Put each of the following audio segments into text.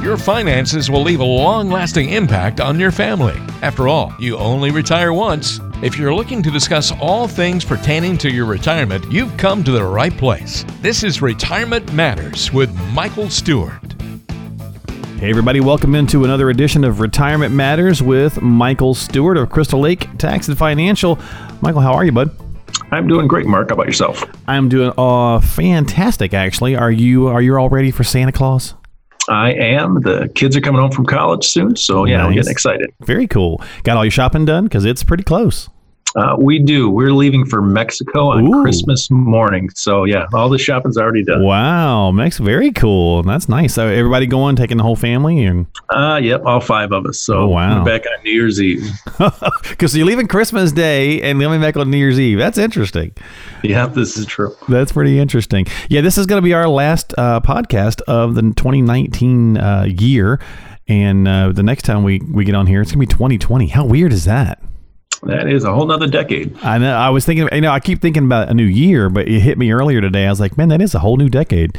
Your finances will leave a long lasting impact on your family. After all, you only retire once. If you're looking to discuss all things pertaining to your retirement, you've come to the right place. This is Retirement Matters with Michael Stewart. Hey, everybody, welcome into another edition of Retirement Matters with Michael Stewart of Crystal Lake Tax and Financial. Michael, how are you, bud? I'm doing great, Mark. How about yourself? I'm doing uh, fantastic, actually. Are you are you all ready for Santa Claus? I am. The kids are coming home from college soon, so yeah, nice. I'm getting excited. Very cool. Got all your shopping done because it's pretty close. Uh, we do. We're leaving for Mexico on Ooh. Christmas morning. So yeah, all the shopping's already done. Wow, Mexico, very cool. That's nice. So everybody going, taking the whole family, and uh, yep, all five of us. So oh, wow, we're back on New Year's Eve. Because you're leaving Christmas Day and coming back on New Year's Eve. That's interesting. Yeah, this is true. That's pretty interesting. Yeah, this is going to be our last uh, podcast of the 2019 uh, year. And uh, the next time we, we get on here, it's going to be 2020. How weird is that? That is a whole nother decade. I know. I was thinking, you know, I keep thinking about a new year, but it hit me earlier today. I was like, man, that is a whole new decade.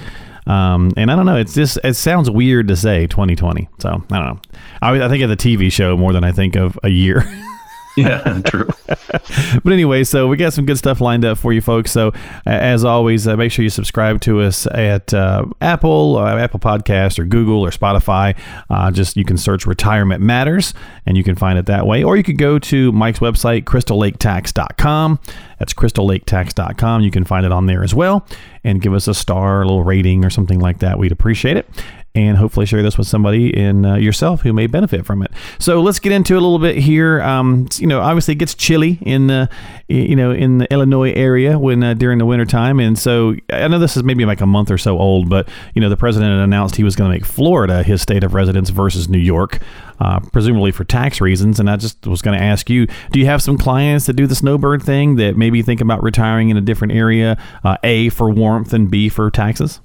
Um, and I don't know. It's just it sounds weird to say 2020. So I don't know. I, I think of the TV show more than I think of a year. yeah, true. but anyway, so we got some good stuff lined up for you folks. So as always, uh, make sure you subscribe to us at uh, Apple, uh, Apple Podcast, or Google or Spotify. Uh, just you can search "Retirement Matters" and you can find it that way, or you could go to Mike's website, CrystalLakeTax.com. That's CrystalLakeTax.com. You can find it on there as well, and give us a star, a little rating, or something like that. We'd appreciate it and hopefully share this with somebody in uh, yourself who may benefit from it. So let's get into a little bit here. Um, you know, obviously it gets chilly in the, you know, in the Illinois area when uh, during the wintertime. And so I know this is maybe like a month or so old, but, you know, the president announced he was going to make Florida his state of residence versus New York. Uh, presumably for tax reasons. And I just was going to ask you do you have some clients that do the snowbird thing that maybe think about retiring in a different area, uh, A, for warmth and B, for taxes?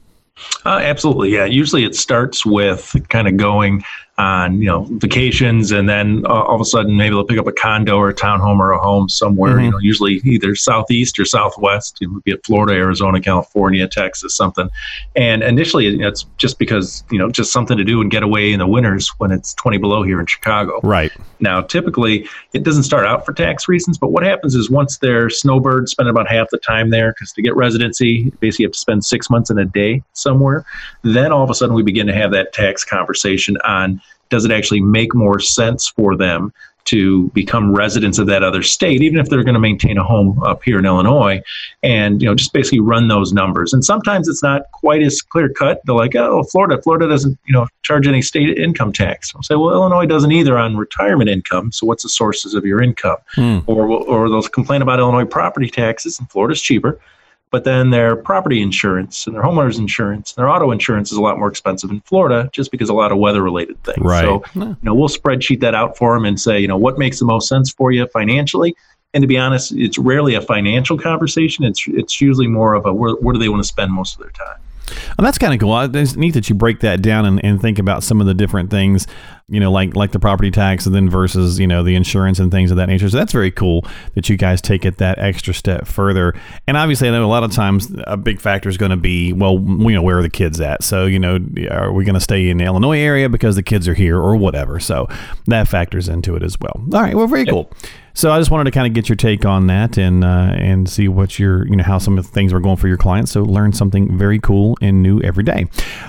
Uh, absolutely, yeah. Usually it starts with kind of going on you know vacations and then uh, all of a sudden maybe they'll pick up a condo or a townhome or a home somewhere mm-hmm. you know usually either southeast or southwest. You know, be it florida arizona california texas something. And initially it's just because you know just something to do and get away in the winters when it's 20 below here in chicago. Right. Now typically it doesn't start out for tax reasons but what happens is once they're snowbirds spend about half the time there because to get residency basically you have to spend six months in a day somewhere. Then all of a sudden we begin to have that tax conversation on does it actually make more sense for them to become residents of that other state, even if they're going to maintain a home up here in Illinois, and you know just basically run those numbers. And sometimes it's not quite as clear cut. They're like, oh, Florida, Florida doesn't you know charge any state income tax. I'll say, well, Illinois doesn't either on retirement income. So what's the sources of your income? Hmm. Or or they'll complain about Illinois property taxes, and Florida's cheaper but then their property insurance and their homeowners insurance and their auto insurance is a lot more expensive in Florida just because a lot of weather related things. Right. So, you know, we'll spreadsheet that out for them and say, you know, what makes the most sense for you financially. And to be honest, it's rarely a financial conversation. It's it's usually more of a where, where do they want to spend most of their time. And that's kind of cool. It's neat that you break that down and, and think about some of the different things, you know, like like the property tax and then versus, you know, the insurance and things of that nature. So that's very cool that you guys take it that extra step further. And obviously, I know a lot of times a big factor is going to be, well, you know, where are the kids at? So, you know, are we going to stay in the Illinois area because the kids are here or whatever? So that factors into it as well. All right. Well, very yep. cool. So I just wanted to kind of get your take on that and uh, and see what your you know how some of the things are going for your clients. So learn something very cool and new every day.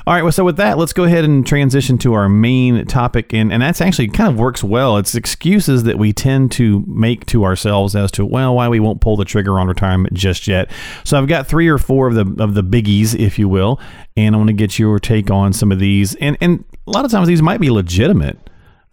All right. Well, so with that, let's go ahead and transition to our main topic, and and that's actually kind of works well. It's excuses that we tend to make to ourselves as to well why we won't pull the trigger on retirement just yet. So I've got three or four of the of the biggies, if you will, and I want to get your take on some of these. And and a lot of times these might be legitimate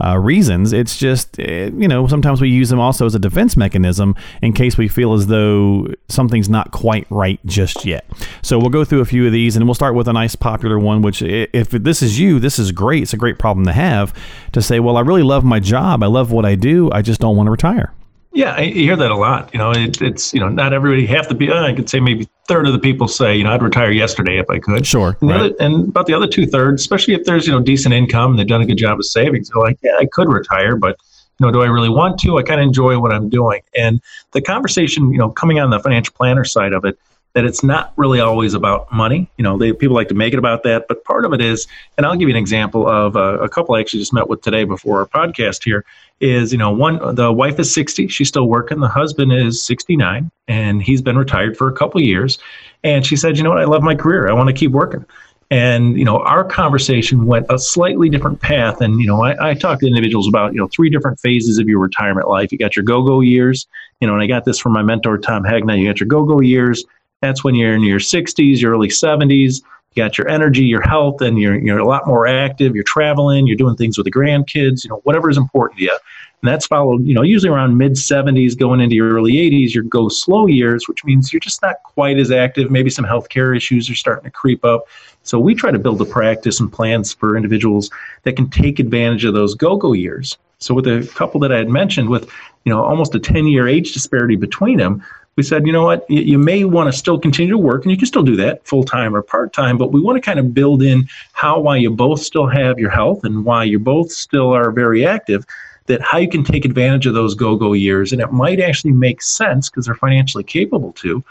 uh, reasons. It's just, uh, you know, sometimes we use them also as a defense mechanism in case we feel as though something's not quite right just yet. So we'll go through a few of these and we'll start with a nice popular one, which if this is you, this is great. It's a great problem to have to say, well, I really love my job. I love what I do. I just don't want to retire. Yeah, I hear that a lot. You know, it, it's you know not everybody have to be. Uh, I could say maybe third of the people say, you know, I'd retire yesterday if I could. Sure. And, right. other, and about the other two thirds, especially if there's you know decent income and they've done a good job of saving, they're like, yeah, I could retire, but you know, do I really want to? I kind of enjoy what I'm doing. And the conversation, you know, coming on the financial planner side of it, that it's not really always about money. You know, they, people like to make it about that, but part of it is, and I'll give you an example of a, a couple I actually just met with today before our podcast here. Is you know one the wife is 60, she's still working. The husband is 69, and he's been retired for a couple years. And she said, you know what, I love my career. I want to keep working. And you know, our conversation went a slightly different path. And you know, I, I talk to individuals about you know three different phases of your retirement life. You got your go-go years. You know, and I got this from my mentor Tom Hegna. You got your go-go years that's when you're in your 60s, your early 70s. You got your energy, your health, and you're you're a lot more active. You're traveling. You're doing things with the grandkids. You know, whatever is important to you. And that's followed, you know, usually around mid 70s, going into your early 80s, your go slow years, which means you're just not quite as active. Maybe some healthcare issues are starting to creep up. So we try to build a practice and plans for individuals that can take advantage of those go go years. So with a couple that I had mentioned, with you know almost a 10 year age disparity between them, we said, you know what, you, may want to still continue to work, and you can still do that full time or part time, but we want to kind of build in how, while you both still have your health and why you both still are very active, that how you can take advantage of those go go years. And it might actually make sense because they're financially capable to.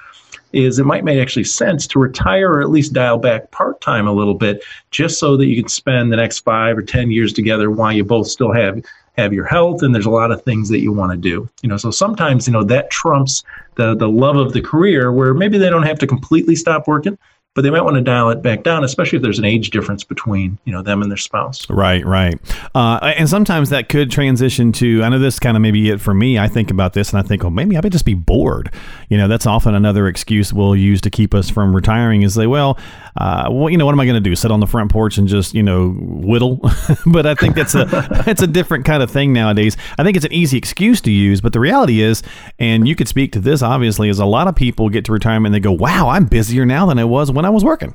Is it might make actually sense to retire or at least dial back part time a little bit, just so that you can spend the next five or ten years together while you both still have have your health and there's a lot of things that you want to do you know? So sometimes you know that trumps the the love of the career where maybe they don't have to completely stop working but they might want to dial it back down, especially if there's an age difference between you know them and their spouse. Right, right. Uh, and sometimes that could transition to. I know this kind of maybe it for me. I think about this and I think, well, maybe I would just be bored. You know, that's often another excuse we'll use to keep us from retiring. Is say, well, uh, well, you know, what am I going to do? Sit on the front porch and just you know whittle? but I think that's a it's a different kind of thing nowadays. I think it's an easy excuse to use, but the reality is, and you could speak to this obviously, is a lot of people get to retirement and they go, wow, I'm busier now than I was when when I was working.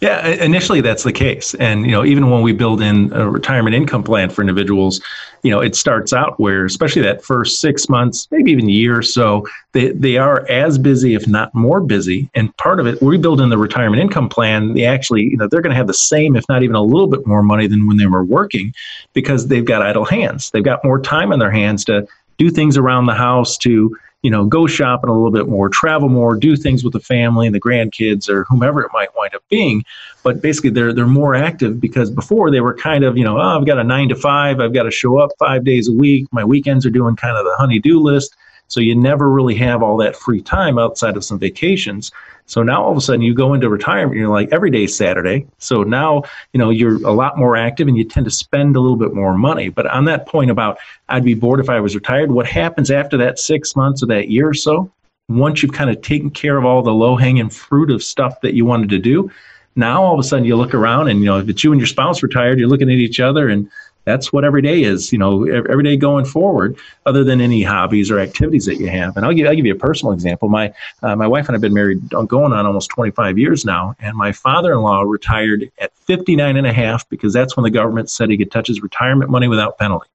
Yeah, initially that's the case, and you know even when we build in a retirement income plan for individuals, you know it starts out where especially that first six months, maybe even a year or so, they they are as busy, if not more busy. And part of it, we build in the retirement income plan. They actually, you know, they're going to have the same, if not even a little bit more money than when they were working, because they've got idle hands. They've got more time on their hands to do things around the house to you know, go shopping a little bit more, travel more, do things with the family and the grandkids or whomever it might wind up being. But basically, they're they're more active because before they were kind of, you know, oh, I've got a nine to five, I've got to show up five days a week. My weekends are doing kind of the honey-do list. So you never really have all that free time outside of some vacations. So now all of a sudden you go into retirement, you're like every day is Saturday. So now, you know, you're a lot more active and you tend to spend a little bit more money. But on that point about I'd be bored if I was retired, what happens after that six months or that year or so? Once you've kind of taken care of all the low hanging fruit of stuff that you wanted to do, now all of a sudden you look around and you know if it's you and your spouse retired, you're looking at each other and that's what every day is, you know, every day going forward, other than any hobbies or activities that you have. And I'll give, I'll give you a personal example. My, uh, my wife and I have been married going on almost 25 years now. And my father-in-law retired at 59 and a half because that's when the government said he could touch his retirement money without penalty.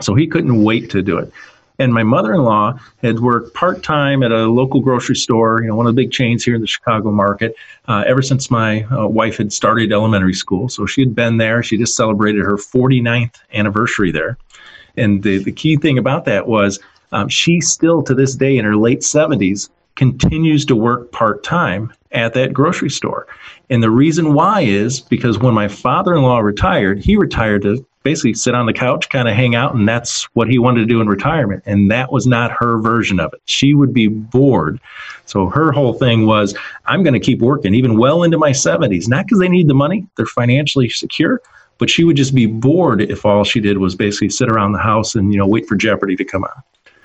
So he couldn't wait to do it. And my mother-in-law had worked part-time at a local grocery store, you know, one of the big chains here in the Chicago market, uh, ever since my uh, wife had started elementary school. So she had been there. She just celebrated her 49th anniversary there. And the, the key thing about that was um, she still, to this day, in her late 70s, continues to work part-time at that grocery store. And the reason why is because when my father-in-law retired, he retired to basically sit on the couch, kind of hang out, and that's what he wanted to do in retirement. And that was not her version of it. She would be bored. So her whole thing was, I'm going to keep working even well into my 70s, not because they need the money, they're financially secure. But she would just be bored if all she did was basically sit around the house and you know wait for Jeopardy to come on.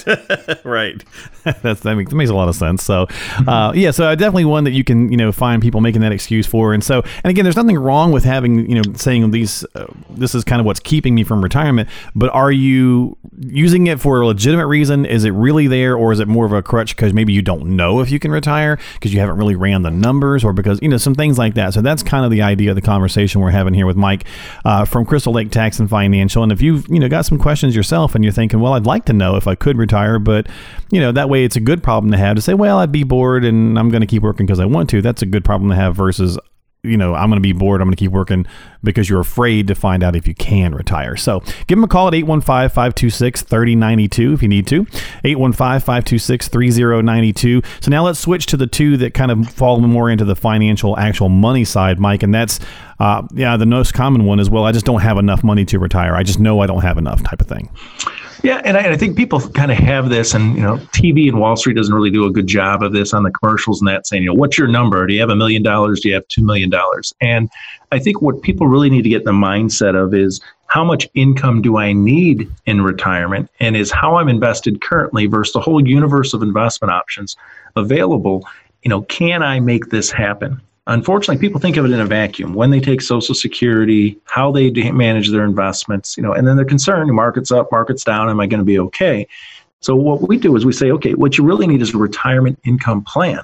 right. That's that makes, that makes a lot of sense. So, uh, yeah, so definitely one that you can you know find people making that excuse for. And so, and again, there's nothing wrong with having you know saying these. Uh, this is kind of what's keeping me from retirement. But are you using it for a legitimate reason? Is it really there, or is it more of a crutch because maybe you don't know if you can retire because you haven't really ran the numbers, or because you know some things like that. So that's kind of the idea of the conversation we're having here with Mike uh, from Crystal Lake Tax and Financial. And if you've you know got some questions yourself and you're thinking, well, I'd like to know if I could retire retire. But, you know, that way it's a good problem to have to say, well, I'd be bored and I'm going to keep working because I want to. That's a good problem to have versus you know, I'm going to be bored. I'm going to keep working because you're afraid to find out if you can retire. So give them a call at 815 526 3092 if you need to. 815 526 3092. So now let's switch to the two that kind of fall more into the financial, actual money side, Mike. And that's, uh, yeah, the most common one is, well, I just don't have enough money to retire. I just know I don't have enough type of thing. Yeah, and I, and I, think people kind of have this, and you know, TV and Wall Street doesn't really do a good job of this on the commercials and that saying, you know, what's your number? Do you have a million dollars? Do you have two million dollars? And I think what people really need to get in the mindset of is how much income do I need in retirement, and is how I'm invested currently versus the whole universe of investment options available. You know, can I make this happen? Unfortunately people think of it in a vacuum when they take social security how they manage their investments you know and then they're concerned markets up markets down am i going to be okay? So what we do is we say okay what you really need is a retirement income plan.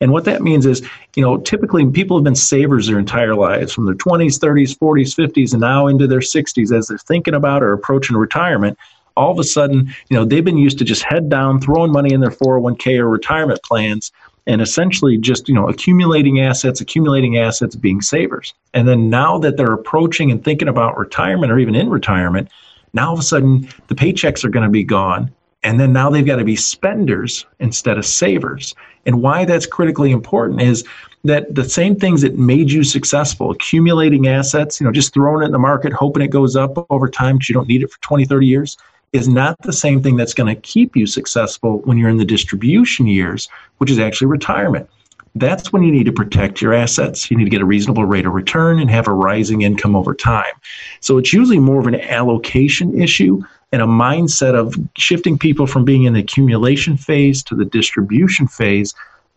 And what that means is you know typically people have been savers their entire lives from their 20s 30s 40s 50s and now into their 60s as they're thinking about or approaching retirement. All of a sudden you know they've been used to just head down throwing money in their 401k or retirement plans and essentially just you know accumulating assets accumulating assets being savers. And then now that they're approaching and thinking about retirement or even in retirement now all of a sudden the paychecks are going to be gone and then now they've got to be spenders instead of savers. And why that's critically important is that the same things that made you successful accumulating assets you know just throwing it in the market hoping it goes up over time because you don't need it for 20 30 years is not the same thing that's going to keep you successful when you're in the distribution years, which is actually retirement. That's when you need to protect your assets. You need to get a reasonable rate of return and have a rising income over time. So it's usually more of an allocation issue and a mindset of shifting people from being in the accumulation phase to the distribution phase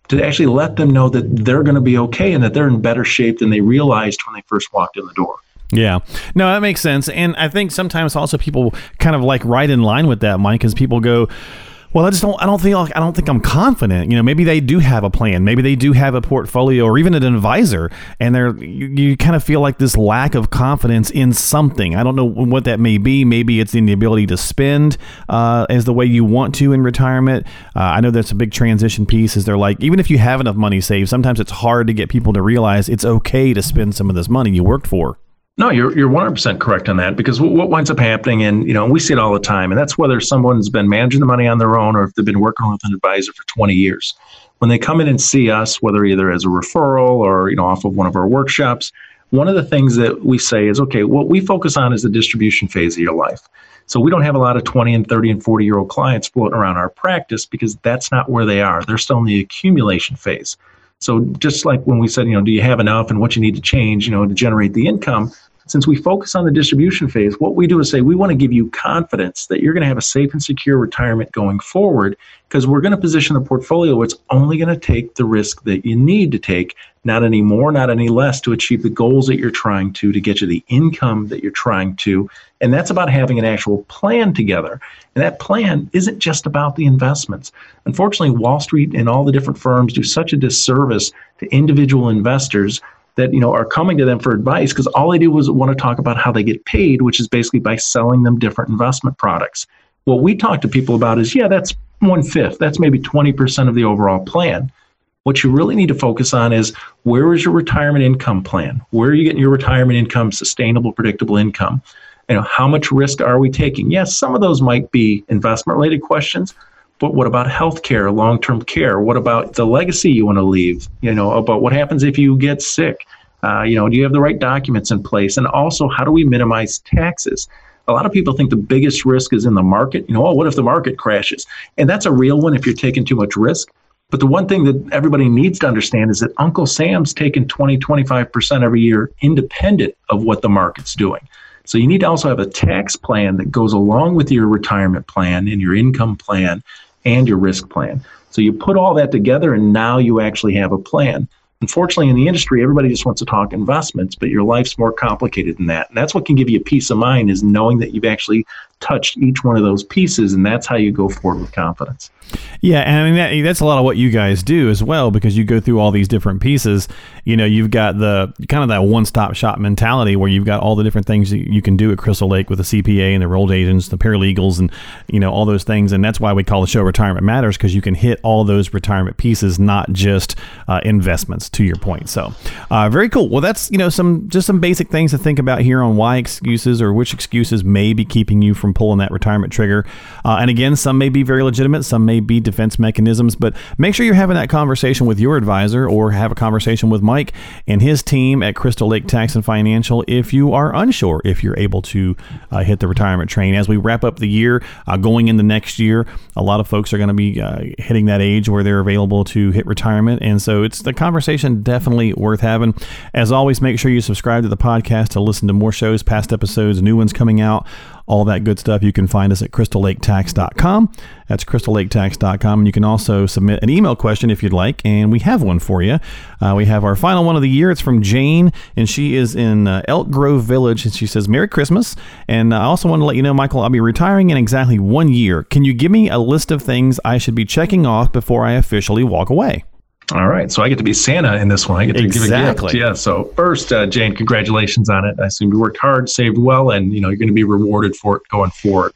to actually let them know that they're going to be okay and that they're in better shape than they realized when they first walked in the door. Yeah, no, that makes sense, and I think sometimes also people kind of like right in line with that, Mike, because people go, well, I just don't. I don't think. I don't think I'm confident. You know, maybe they do have a plan. Maybe they do have a portfolio or even an advisor, and they're you, you, kind of feel like this lack of confidence in something. I don't know what that may be. Maybe it's in the ability to spend uh, as the way you want to in retirement. Uh, I know that's a big transition piece. Is they're like even if you have enough money saved, sometimes it's hard to get people to realize it's okay to spend some of this money you worked for. No, you're you're 100% correct on that because what winds up happening, and you know, we see it all the time, and that's whether someone's been managing the money on their own or if they've been working with an advisor for 20 years. When they come in and see us, whether either as a referral or you know off of one of our workshops, one of the things that we say is, okay, what we focus on is the distribution phase of your life. So we don't have a lot of 20 and 30 and 40 year old clients floating around our practice because that's not where they are. They're still in the accumulation phase. So just like when we said, you know, do you have enough and what you need to change, you know, to generate the income, since we focus on the distribution phase, what we do is say we want to give you confidence that you're going to have a safe and secure retirement going forward because we're going to position the portfolio where it's only going to take the risk that you need to take, not any more, not any less, to achieve the goals that you're trying to, to get you the income that you're trying to. And that's about having an actual plan together. And that plan isn't just about the investments. Unfortunately, Wall Street and all the different firms do such a disservice to individual investors that you know are coming to them for advice because all they do is want to talk about how they get paid, which is basically by selling them different investment products. What we talk to people about is, yeah, that's one fifth. That's maybe 20% of the overall plan. What you really need to focus on is where is your retirement income plan? Where are you getting your retirement income, sustainable, predictable income? You know, how much risk are we taking? Yes, some of those might be investment related questions, but what about healthcare, long-term care? What about the legacy you want to leave? You know, about what happens if you get sick? Uh, you know, do you have the right documents in place? And also, how do we minimize taxes? A lot of people think the biggest risk is in the market. You know, oh, what if the market crashes? And that's a real one if you're taking too much risk. But the one thing that everybody needs to understand is that Uncle Sam's taking 20, 25% every year independent of what the market's doing. So you need to also have a tax plan that goes along with your retirement plan and your income plan and your risk plan. So you put all that together and now you actually have a plan. Unfortunately, in the industry, everybody just wants to talk investments, but your life's more complicated than that. And that's what can give you peace of mind is knowing that you've actually touched each one of those pieces, and that's how you go forward with confidence. Yeah, and I mean that, that's a lot of what you guys do as well because you go through all these different pieces. You know, you've got the kind of that one-stop shop mentality where you've got all the different things that you can do at Crystal Lake with the CPA and the enrolled agents, the paralegals, and you know all those things. And that's why we call the show "Retirement Matters" because you can hit all those retirement pieces, not just uh, investments. To your point, so uh, very cool. Well, that's you know some just some basic things to think about here on why excuses or which excuses may be keeping you from pulling that retirement trigger. Uh, and again, some may be very legitimate, some may be defense mechanisms, but make sure you're having that conversation with your advisor or have a conversation with Mike and his team at Crystal Lake Tax and Financial if you are unsure if you're able to uh, hit the retirement train. As we wrap up the year, uh, going into next year, a lot of folks are going to be uh, hitting that age where they're available to hit retirement. And so it's the conversation definitely worth having. As always, make sure you subscribe to the podcast to listen to more shows, past episodes, new ones coming out all that good stuff. You can find us at crystallaketax.com. That's crystallaketax.com. And you can also submit an email question if you'd like, and we have one for you. Uh, we have our final one of the year. It's from Jane, and she is in uh, Elk Grove Village, and she says, Merry Christmas. And I also want to let you know, Michael, I'll be retiring in exactly one year. Can you give me a list of things I should be checking off before I officially walk away? All right, so I get to be Santa in this one. I get to exactly. give a gift. Yeah. So first, uh, Jane, congratulations on it. I assume you worked hard, saved well, and you know you're going to be rewarded for it going forward.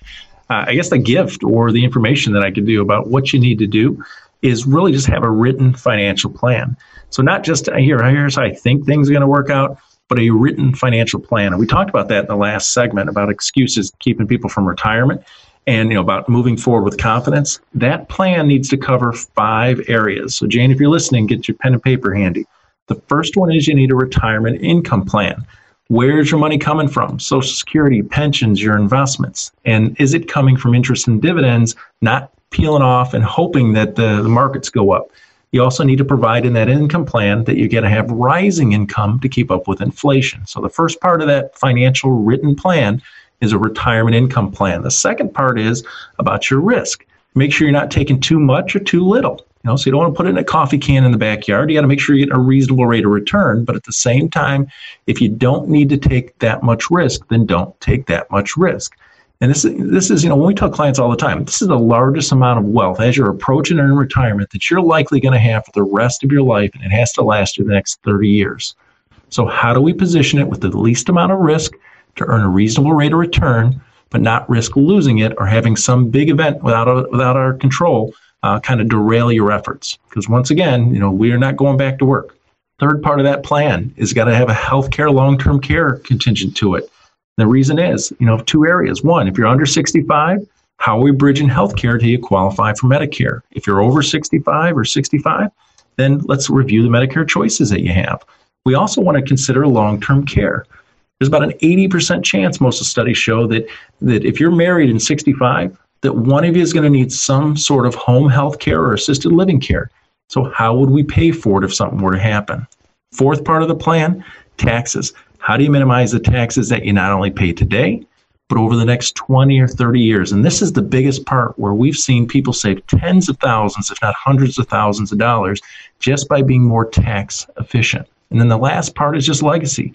Uh, I guess the gift or the information that I could do about what you need to do is really just have a written financial plan. So not just here, here's how I think things are going to work out, but a written financial plan. And we talked about that in the last segment about excuses keeping people from retirement and you know about moving forward with confidence that plan needs to cover five areas. So jane if you're listening get your pen and paper handy. The first one is you need a retirement income plan. Where's your money coming from? Social security pensions your investments. And is it coming from interest and dividends not peeling off and hoping that the, the markets go up? You also need to provide in that income plan that you're going to have rising income to keep up with inflation. So the first part of that financial written plan is a retirement income plan. The second part is about your risk. Make sure you're not taking too much or too little. You know, so you don't want to put it in a coffee can in the backyard. You got to make sure you get a reasonable rate of return. But at the same time, if you don't need to take that much risk, then don't take that much risk. And this is, this is, you know, when we tell clients all the time, this is the largest amount of wealth as you're approaching in retirement that you're likely going to have for the rest of your life, and it has to last you the next 30 years. So, how do we position it with the least amount of risk to earn a reasonable rate of return, but not risk losing it or having some big event without a, without our control uh, kind of derail your efforts. Because once again, you know, we are not going back to work. Third part of that plan is got to have a healthcare long-term care contingent to it. The reason is, you know, two areas. One, if you're under 65, how are we bridging healthcare till you qualify for Medicare? If you're over 65 or 65, then let's review the Medicare choices that you have. We also want to consider long-term care there's about an 80% chance most of the studies show that that if you're married in 65 that one of you is going to need some sort of home health care or assisted living care. So how would we pay for it if something were to happen? Fourth part of the plan taxes. How do you minimize the taxes that you not only pay today but over the next 20 or 30 years? And this is the biggest part where we've seen people save tens of thousands if not hundreds of thousands of dollars just by being more tax efficient. And then the last part is just legacy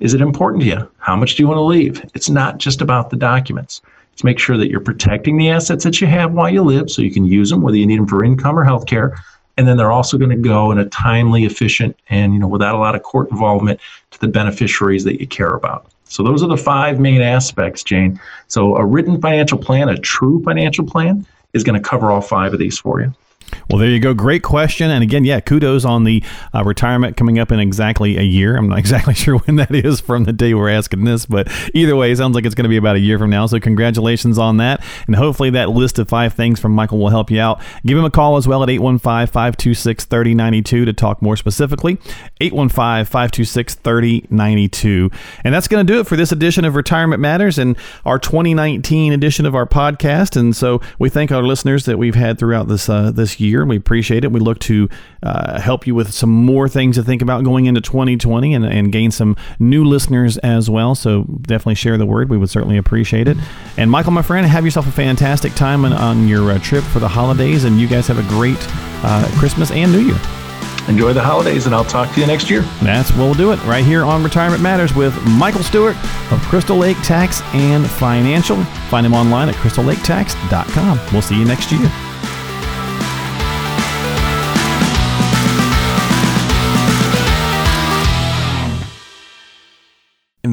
is it important to you? How much do you want to leave? It's not just about the documents. It's make sure that you're protecting the assets that you have while you live so you can use them, whether you need them for income or healthcare. And then they're also going to go in a timely, efficient, and you know, without a lot of court involvement to the beneficiaries that you care about. So those are the five main aspects, Jane. So a written financial plan, a true financial plan, is going to cover all five of these for you. Well, there you go. Great question. And again, yeah, kudos on the uh, retirement coming up in exactly a year. I'm not exactly sure when that is from the day we're asking this, but either way, it sounds like it's going to be about a year from now. So, congratulations on that. And hopefully, that list of five things from Michael will help you out. Give him a call as well at 815 526 3092 to talk more specifically. 815 526 3092. And that's going to do it for this edition of Retirement Matters and our 2019 edition of our podcast. And so, we thank our listeners that we've had throughout this, uh, this year year. We appreciate it. We look to uh, help you with some more things to think about going into 2020 and, and gain some new listeners as well. So definitely share the word. We would certainly appreciate it. And Michael, my friend, have yourself a fantastic time on, on your uh, trip for the holidays, and you guys have a great uh, Christmas and New Year. enjoy the holidays, and I'll talk to you next year. That's what we'll do it right here on Retirement Matters with Michael Stewart of Crystal Lake Tax and Financial. Find him online at crystallaketax.com. We'll see you next year.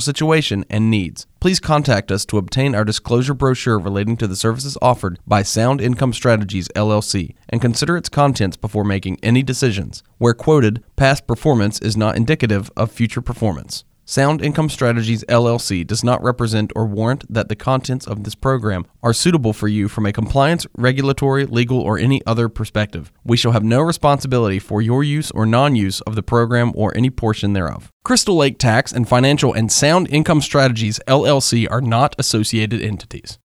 financial situation, and needs. Please contact us to obtain our disclosure brochure relating to the services offered by Sound Income Strategies LLC and consider its contents before making any decisions. Where quoted, past performance is not indicative of future performance. Sound Income Strategies LLC does not represent or warrant that the contents of this program are suitable for you from a compliance, regulatory, legal, or any other perspective. We shall have no responsibility for your use or non use of the program or any portion thereof. Crystal Lake Tax and Financial and Sound Income Strategies LLC are not associated entities.